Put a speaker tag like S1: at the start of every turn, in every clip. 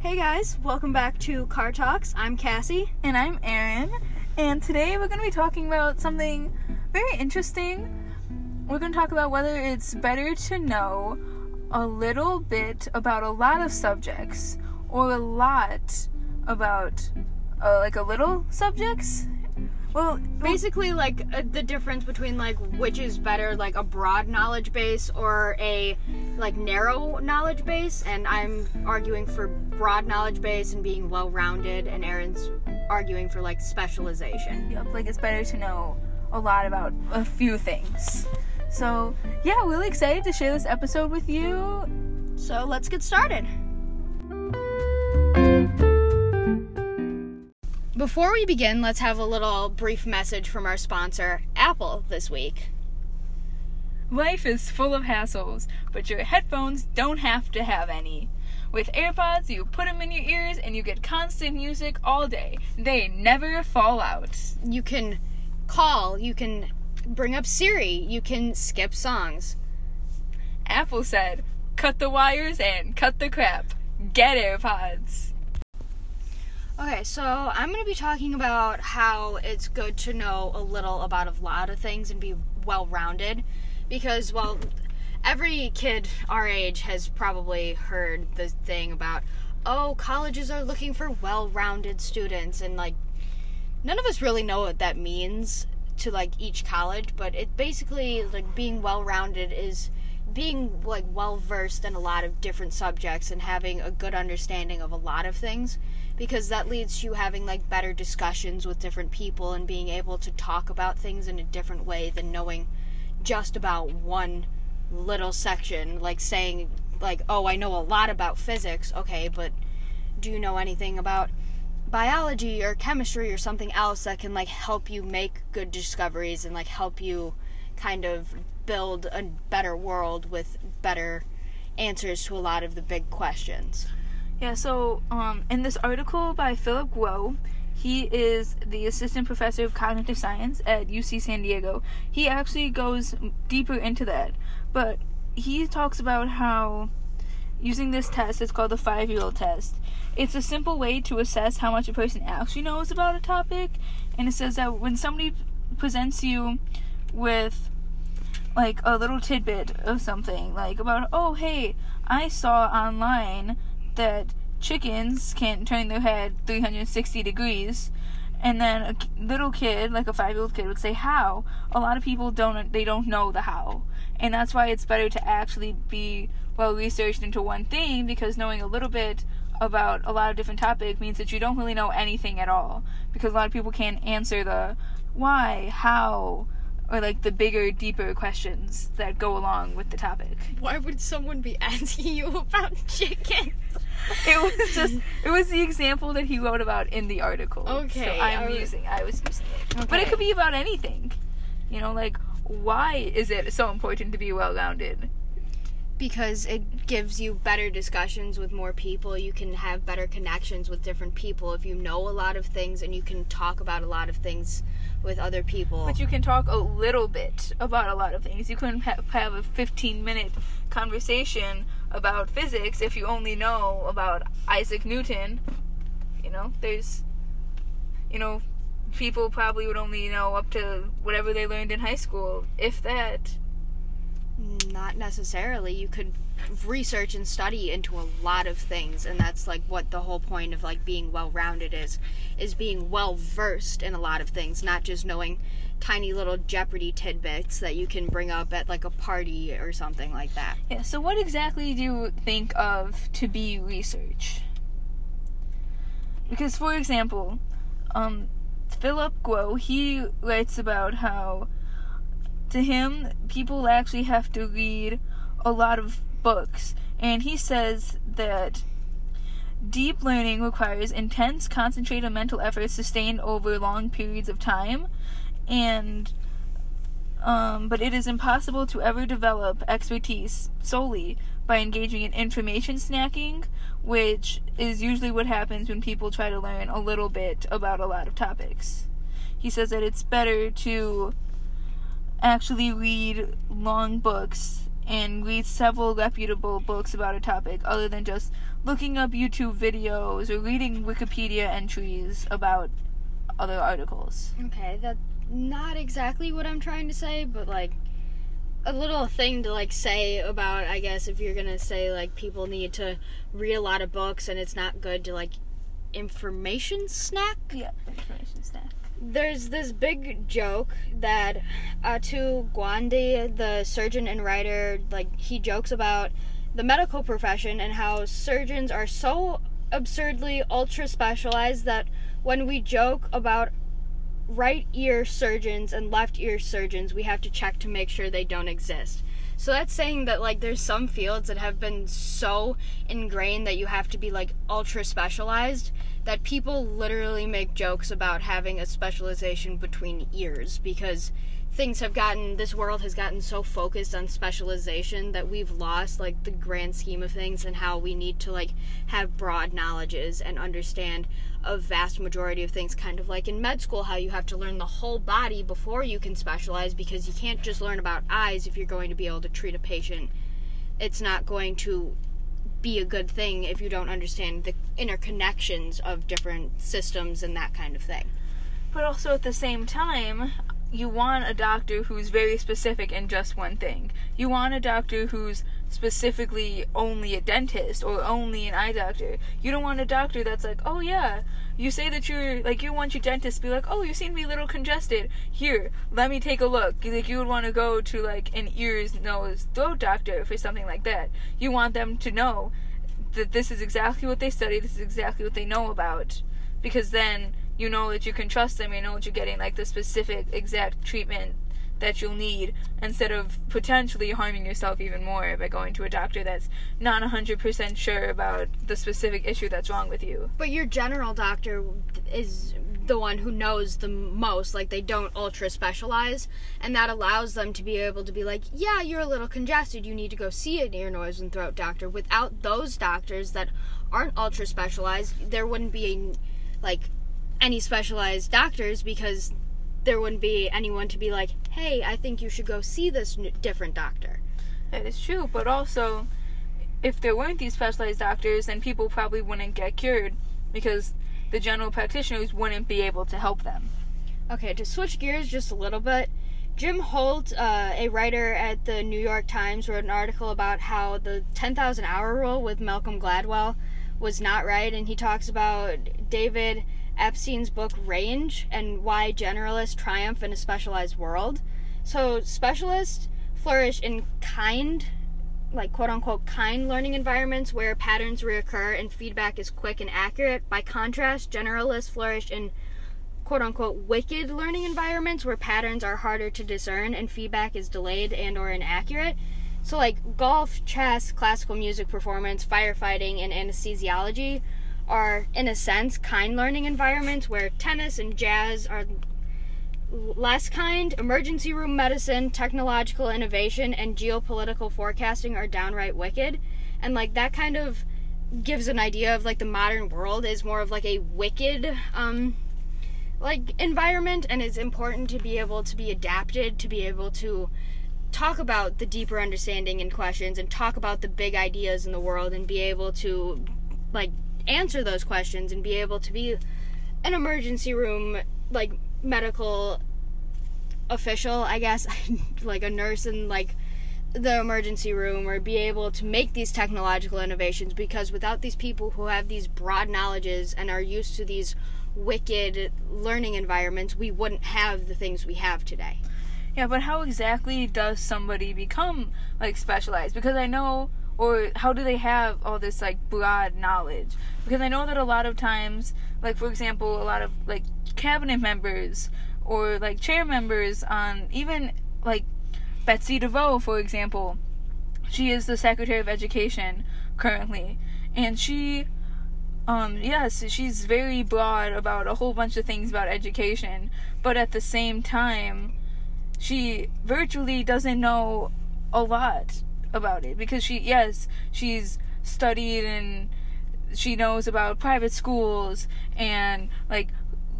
S1: Hey guys, welcome back to Car Talks. I'm Cassie.
S2: And I'm Erin. And today we're going to be talking about something very interesting. We're going to talk about whether it's better to know a little bit about a lot of subjects or a lot about uh, like a little subjects.
S1: Well, basically, like uh, the difference between like which is better, like a broad knowledge base or a like narrow knowledge base. And I'm arguing for broad knowledge base and being well rounded, and Aaron's arguing for like specialization.
S2: Yep, like it's better to know a lot about a few things. So, yeah, really excited to share this episode with you.
S1: So, let's get started. Before we begin, let's have a little brief message from our sponsor, Apple, this week.
S2: Life is full of hassles, but your headphones don't have to have any. With AirPods, you put them in your ears and you get constant music all day. They never fall out.
S1: You can call, you can bring up Siri, you can skip songs.
S2: Apple said, cut the wires and cut the crap. Get AirPods.
S1: Okay, so I'm going to be talking about how it's good to know a little about a lot of things and be well rounded because, well, every kid our age has probably heard the thing about, oh, colleges are looking for well rounded students, and like, none of us really know what that means to like each college, but it basically, like, being well rounded is being like well versed in a lot of different subjects and having a good understanding of a lot of things because that leads to having like better discussions with different people and being able to talk about things in a different way than knowing just about one little section like saying like oh I know a lot about physics okay but do you know anything about biology or chemistry or something else that can like help you make good discoveries and like help you kind of build a better world with better answers to a lot of the big questions.
S2: Yeah, so um, in this article by Philip Guo, he is the assistant professor of cognitive science at UC San Diego. He actually goes deeper into that, but he talks about how using this test, it's called the five year old test. It's a simple way to assess how much a person actually knows about a topic, and it says that when somebody presents you with like a little tidbit of something, like about, oh, hey, I saw online that chickens can turn their head 360 degrees. And then a little kid, like a five-year-old kid, would say how. A lot of people don't they don't know the how, and that's why it's better to actually be well researched into one thing because knowing a little bit about a lot of different topics means that you don't really know anything at all because a lot of people can't answer the why, how, or like the bigger, deeper questions that go along with the topic.
S1: Why would someone be asking you about chickens?
S2: it was just it was the example that he wrote about in the article.
S1: Okay,
S2: So I'm
S1: was-
S2: using I was using it. But it could be about anything. You know, like why is it so important to be well rounded?
S1: Because it gives you better discussions with more people. You can have better connections with different people if you know a lot of things and you can talk about a lot of things with other people.
S2: But you can talk a little bit about a lot of things. You couldn't ha- have a 15 minute conversation about physics if you only know about Isaac Newton. You know, there's, you know, people probably would only know up to whatever they learned in high school, if that.
S1: Not necessarily. You could research and study into a lot of things and that's like what the whole point of like being well-rounded is is being well versed in a lot of things, not just knowing tiny little jeopardy tidbits that you can bring up at like a party or something like that.
S2: Yeah, so what exactly do you think of to be research? Because, for example, um, Philip Guo, he writes about how, to him, people actually have to read a lot of books. And he says that deep learning requires intense, concentrated mental effort sustained over long periods of time. And um, but it is impossible to ever develop expertise solely by engaging in information snacking, which is usually what happens when people try to learn a little bit about a lot of topics. He says that it's better to actually read long books and read several reputable books about a topic other than just looking up YouTube videos or reading Wikipedia entries about other articles.
S1: Okay, that's not exactly what I'm trying to say, but like a little thing to like say about I guess if you're gonna say like people need to read a lot of books and it's not good to like information snack.
S2: Yeah, information snack.
S1: There's this big joke that Atul Gawande, the surgeon and writer, like he jokes about the medical profession and how surgeons are so absurdly ultra specialized that when we joke about right ear surgeons and left ear surgeons, we have to check to make sure they don't exist. So that's saying that like there's some fields that have been so ingrained that you have to be like ultra specialized that people literally make jokes about having a specialization between ears because things have gotten this world has gotten so focused on specialization that we've lost like the grand scheme of things and how we need to like have broad knowledges and understand a vast majority of things kind of like in med school how you have to learn the whole body before you can specialize because you can't just learn about eyes if you're going to be able to treat a patient. It's not going to be a good thing if you don't understand the interconnections of different systems and that kind of thing
S2: But also at the same time, you want a doctor who's very specific in just one thing. You want a doctor who's specifically only a dentist or only an eye doctor. You don't want a doctor that's like, oh yeah, you say that you're like you want your dentist to be like, oh, you seem to be a little congested. Here, let me take a look. Like you would want to go to like an ears, nose, throat doctor for something like that. You want them to know that this is exactly what they study. This is exactly what they know about, because then you know that you can trust them. You know that you're getting like the specific exact treatment that you'll need instead of potentially harming yourself even more by going to a doctor that's not 100% sure about the specific issue that's wrong with you.
S1: But your general doctor is the one who knows the most. Like they don't ultra specialize, and that allows them to be able to be like, "Yeah, you're a little congested. You need to go see an ear, nose, and throat doctor." Without those doctors that aren't ultra specialized, there wouldn't be like any specialized doctors because there wouldn't be anyone to be like, "Hey, I think you should go see this n- different doctor."
S2: That is true, but also, if there weren't these specialized doctors, then people probably wouldn't get cured because the general practitioners wouldn't be able to help them.
S1: Okay, to switch gears just a little bit, Jim Holt, uh, a writer at the New York Times, wrote an article about how the 10,000 hour rule with Malcolm Gladwell was not right, and he talks about David Epstein's book Range and why generalists triumph in a specialized world. So, specialists flourish in kind, like quote unquote, kind learning environments where patterns reoccur and feedback is quick and accurate. By contrast, generalists flourish in quote unquote wicked learning environments where patterns are harder to discern and feedback is delayed and or inaccurate. So like golf, chess, classical music performance, firefighting and anesthesiology are in a sense kind learning environments where tennis and jazz are less kind. Emergency room medicine, technological innovation and geopolitical forecasting are downright wicked. And like that kind of gives an idea of like the modern world is more of like a wicked um like environment and it's important to be able to be adapted to be able to talk about the deeper understanding and questions and talk about the big ideas in the world and be able to like answer those questions and be able to be an emergency room like medical official i guess like a nurse in like the emergency room or be able to make these technological innovations because without these people who have these broad knowledges and are used to these wicked learning environments we wouldn't have the things we have today
S2: Yeah, but how exactly does somebody become like specialized? Because I know or how do they have all this like broad knowledge? Because I know that a lot of times, like for example, a lot of like cabinet members or like chair members on even like Betsy DeVos, for example, she is the Secretary of Education currently, and she um yes she's very broad about a whole bunch of things about education but at the same time she virtually doesn't know a lot about it because she yes she's studied and she knows about private schools and like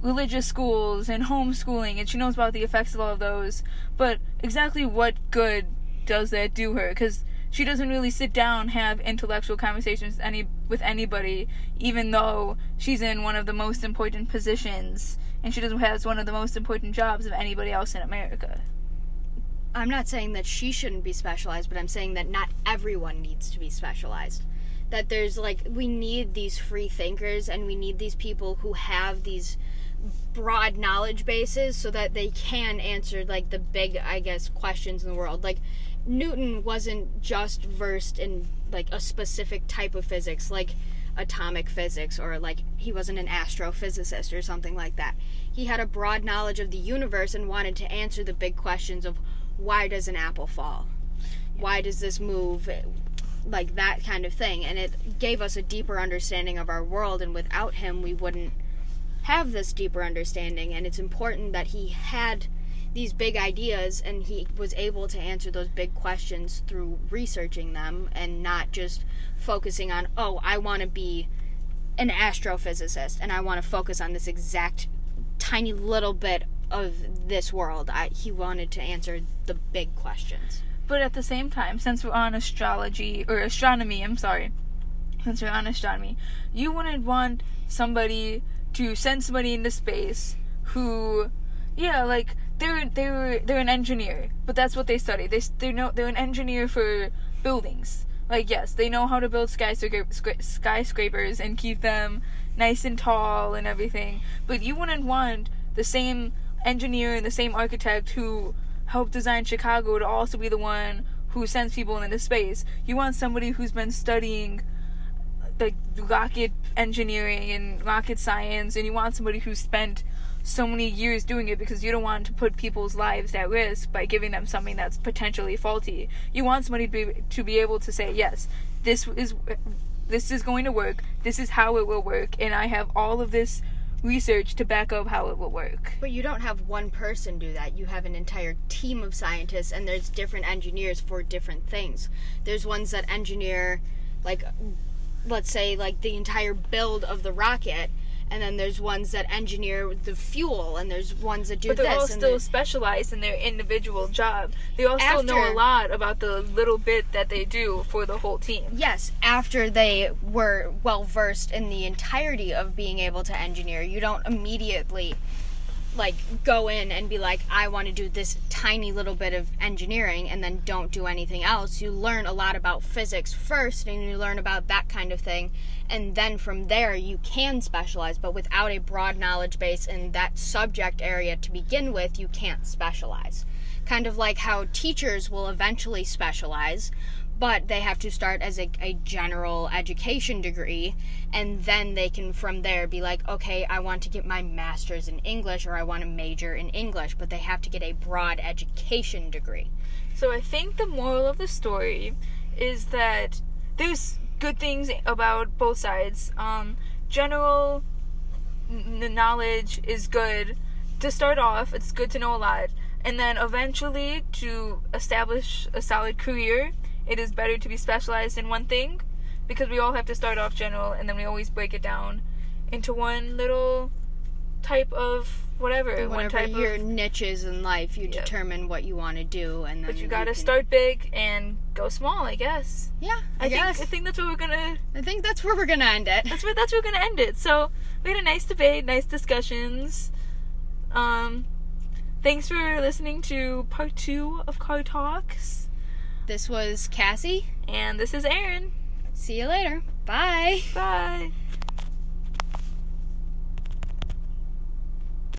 S2: religious schools and homeschooling and she knows about the effects of all of those but exactly what good does that do her because she doesn't really sit down have intellectual conversations with any with anybody even though she's in one of the most important positions and she doesn't has one of the most important jobs of anybody else in America.
S1: I'm not saying that she shouldn't be specialized, but I'm saying that not everyone needs to be specialized. That there's like, we need these free thinkers and we need these people who have these broad knowledge bases so that they can answer like the big, I guess, questions in the world. Like, Newton wasn't just versed in like a specific type of physics, like atomic physics, or like he wasn't an astrophysicist or something like that. He had a broad knowledge of the universe and wanted to answer the big questions of why does an apple fall? Why does this move? Like that kind of thing. And it gave us a deeper understanding of our world, and without him, we wouldn't have this deeper understanding. And it's important that he had these big ideas and he was able to answer those big questions through researching them and not just focusing on, oh, I want to be an astrophysicist and I want to focus on this exact tiny little bit of this world. I, he wanted to answer the big questions.
S2: But at the same time, since we're on astrology or astronomy, I'm sorry, since we're on astronomy, you wouldn't want somebody to send somebody into space who, yeah, like they're they're they're an engineer, but that's what they study. They they know they're an engineer for buildings. Like yes, they know how to build skyscra- skyscrapers and keep them nice and tall and everything. But you wouldn't want the same engineer and the same architect who helped design Chicago to also be the one who sends people into space. You want somebody who's been studying like rocket engineering and rocket science and you want somebody who spent so many years doing it because you don't want to put people's lives at risk by giving them something that's potentially faulty. You want somebody to be to be able to say, "Yes, this is this is going to work. This is how it will work." And I have all of this research to back up how it will work.
S1: But you don't have one person do that. You have an entire team of scientists and there's different engineers for different things. There's ones that engineer like let's say like the entire build of the rocket and then there's ones that engineer the fuel, and there's ones that do this.
S2: but they're
S1: this.
S2: all still specialized in their individual job. They all still know a lot about the little bit that they do for the whole team.
S1: Yes, after they were well versed in the entirety of being able to engineer, you don't immediately like go in and be like, I want to do this tiny little bit of engineering and then don't do anything else. You learn a lot about physics first and you learn about that kind of thing. And then from there, you can specialize, but without a broad knowledge base in that subject area to begin with, you can't specialize. Kind of like how teachers will eventually specialize, but they have to start as a, a general education degree and then they can from there be like okay i want to get my master's in english or i want to major in english but they have to get a broad education degree
S2: So I think the moral of the story is that there's good things about both sides. Um, general n- knowledge is good to start off. It's good to know a lot, and then eventually to establish a solid career, it is better to be specialized in one thing, because we all have to start off general, and then we always break it down into one little type of whatever, one
S1: whatever
S2: type
S1: your
S2: of.
S1: niches in life you determine what you want to do and then
S2: But you gotta
S1: can-
S2: start big and go small, I guess.
S1: yeah i,
S2: I,
S1: guess
S2: think I think that's what we're gonna
S1: i think that's where we're gonna end it
S2: that's where that's where we're gonna end it. So we had a nice debate, nice discussions. Um thanks for listening to part two of Car Talks.
S1: This was cassie
S2: And this is Aaron.
S1: see you later bye
S2: Bye.